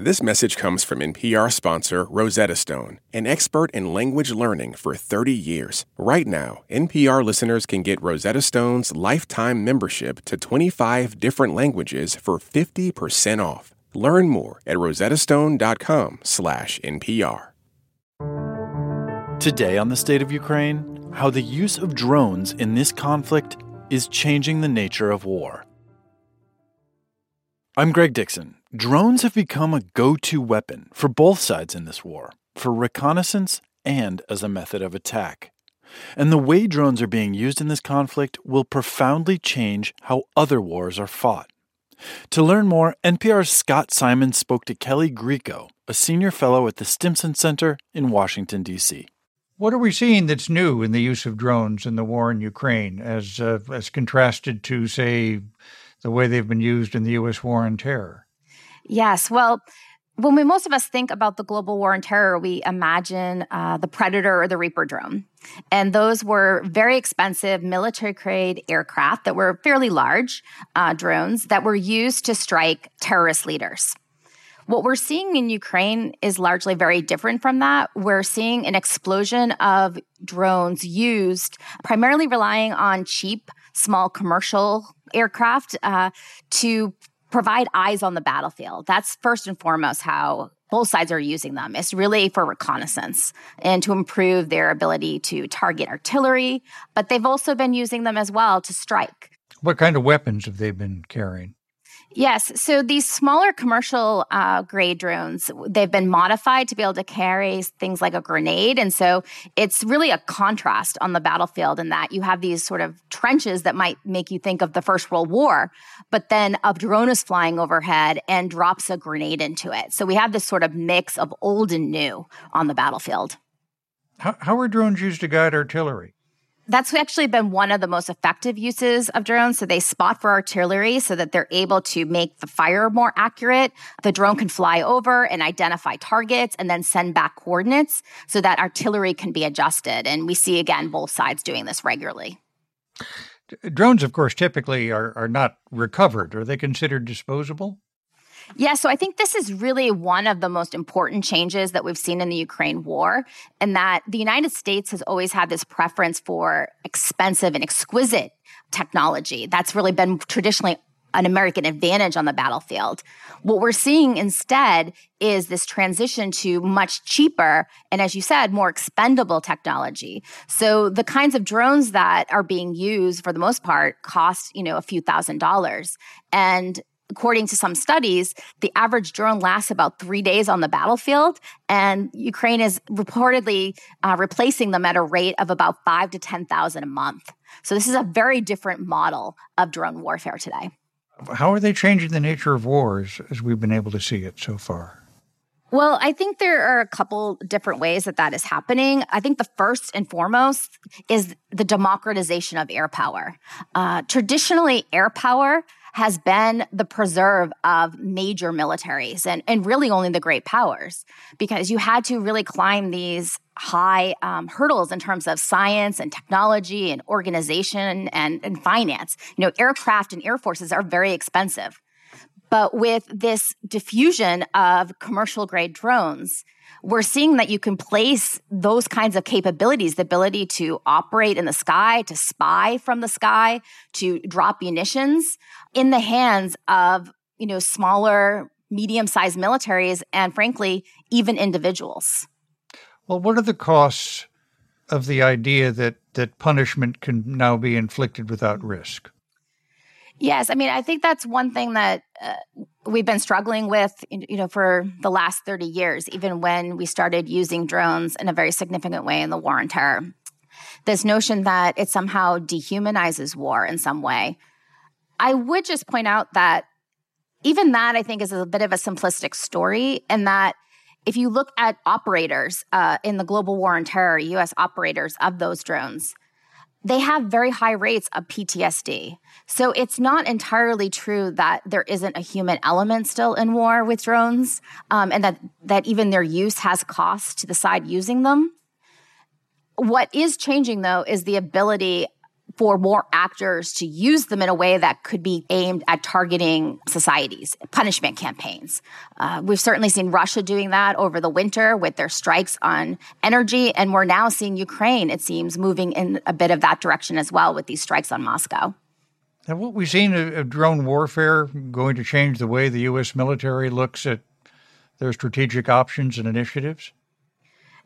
This message comes from NPR sponsor Rosetta Stone, an expert in language learning for 30 years. Right now, NPR listeners can get Rosetta Stone's lifetime membership to 25 different languages for 50% off. Learn more at rosettastone.com/npr. Today on the state of Ukraine, how the use of drones in this conflict is changing the nature of war. I'm Greg Dixon. Drones have become a go to weapon for both sides in this war, for reconnaissance and as a method of attack. And the way drones are being used in this conflict will profoundly change how other wars are fought. To learn more, NPR's Scott Simon spoke to Kelly Grieco, a senior fellow at the Stimson Center in Washington, D.C. What are we seeing that's new in the use of drones in the war in Ukraine, as uh, as contrasted to, say, the way they've been used in the U.S. war on terror? Yes. Well, when we, most of us think about the global war on terror, we imagine uh, the Predator or the Reaper drone. And those were very expensive military grade aircraft that were fairly large uh, drones that were used to strike terrorist leaders. What we're seeing in Ukraine is largely very different from that. We're seeing an explosion of drones used primarily relying on cheap, small commercial aircraft uh, to provide eyes on the battlefield. That's first and foremost how both sides are using them. It's really for reconnaissance and to improve their ability to target artillery, but they've also been using them as well to strike. What kind of weapons have they been carrying? Yes. So these smaller commercial uh, grade drones, they've been modified to be able to carry things like a grenade. And so it's really a contrast on the battlefield in that you have these sort of trenches that might make you think of the First World War, but then a drone is flying overhead and drops a grenade into it. So we have this sort of mix of old and new on the battlefield. How, how are drones used to guide artillery? That's actually been one of the most effective uses of drones. So they spot for artillery so that they're able to make the fire more accurate. The drone can fly over and identify targets and then send back coordinates so that artillery can be adjusted. And we see again both sides doing this regularly. Drones, of course, typically are, are not recovered. Are they considered disposable? Yeah, so I think this is really one of the most important changes that we've seen in the Ukraine war, and that the United States has always had this preference for expensive and exquisite technology. That's really been traditionally an American advantage on the battlefield. What we're seeing instead is this transition to much cheaper and, as you said, more expendable technology. So the kinds of drones that are being used for the most part cost, you know, a few thousand dollars. And according to some studies, the average drone lasts about three days on the battlefield, and Ukraine is reportedly uh, replacing them at a rate of about five to 10,000 a month. So this is a very different model of drone warfare today. How are they changing the nature of wars as we've been able to see it so far? Well, I think there are a couple different ways that that is happening. I think the first and foremost is the democratization of air power. Uh, traditionally, air power has been the preserve of major militaries and, and really only the great powers because you had to really climb these high um, hurdles in terms of science and technology and organization and, and finance. You know, aircraft and air forces are very expensive. But with this diffusion of commercial grade drones, we're seeing that you can place those kinds of capabilities, the ability to operate in the sky, to spy from the sky, to drop munitions in the hands of, you know, smaller, medium-sized militaries and frankly, even individuals. Well, what are the costs of the idea that that punishment can now be inflicted without risk? Yes, I mean, I think that's one thing that uh, we've been struggling with, you know, for the last 30 years, even when we started using drones in a very significant way in the war on terror. This notion that it somehow dehumanizes war in some way. I would just point out that even that, I think, is a bit of a simplistic story, and that if you look at operators uh, in the global war on terror, US operators of those drones, they have very high rates of PTSD. So it's not entirely true that there isn't a human element still in war with drones, um, and that that even their use has cost to the side using them. What is changing though is the ability for more actors to use them in a way that could be aimed at targeting societies, punishment campaigns. Uh, we've certainly seen Russia doing that over the winter with their strikes on energy, and we're now seeing Ukraine, it seems, moving in a bit of that direction as well with these strikes on Moscow. Have what we've seen of drone warfare going to change the way the U.S. military looks at their strategic options and initiatives?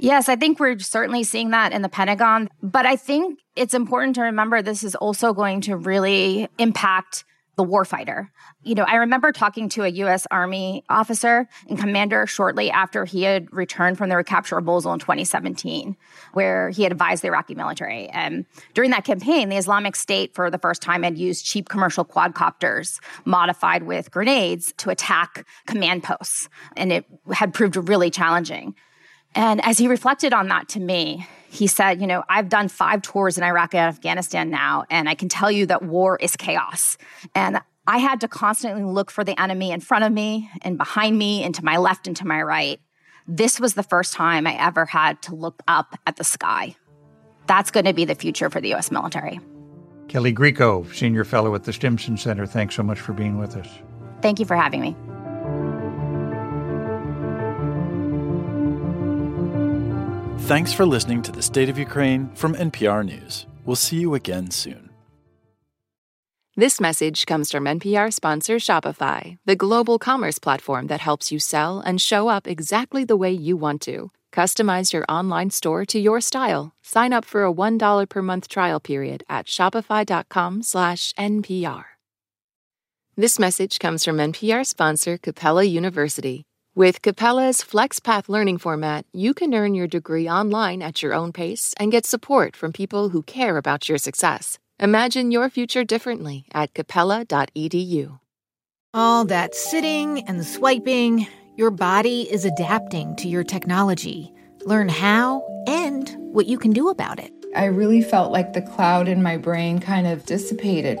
Yes, I think we're certainly seeing that in the Pentagon. But I think it's important to remember this is also going to really impact the warfighter. You know, I remember talking to a U.S. Army officer and commander shortly after he had returned from the recapture of Mosul in 2017, where he had advised the Iraqi military. And during that campaign, the Islamic State, for the first time, had used cheap commercial quadcopters modified with grenades to attack command posts. And it had proved really challenging. And as he reflected on that to me, he said, You know, I've done five tours in Iraq and Afghanistan now, and I can tell you that war is chaos. And I had to constantly look for the enemy in front of me and behind me and to my left and to my right. This was the first time I ever had to look up at the sky. That's going to be the future for the US military. Kelly Grieco, Senior Fellow at the Stimson Center, thanks so much for being with us. Thank you for having me. Thanks for listening to the State of Ukraine from NPR News. We'll see you again soon. This message comes from NPR sponsor Shopify, the global commerce platform that helps you sell and show up exactly the way you want to. Customize your online store to your style. Sign up for a $1 per month trial period at shopify.com/npr. This message comes from NPR sponsor Capella University. With Capella's FlexPath learning format, you can earn your degree online at your own pace and get support from people who care about your success. Imagine your future differently at capella.edu. All that sitting and swiping, your body is adapting to your technology. Learn how and what you can do about it. I really felt like the cloud in my brain kind of dissipated.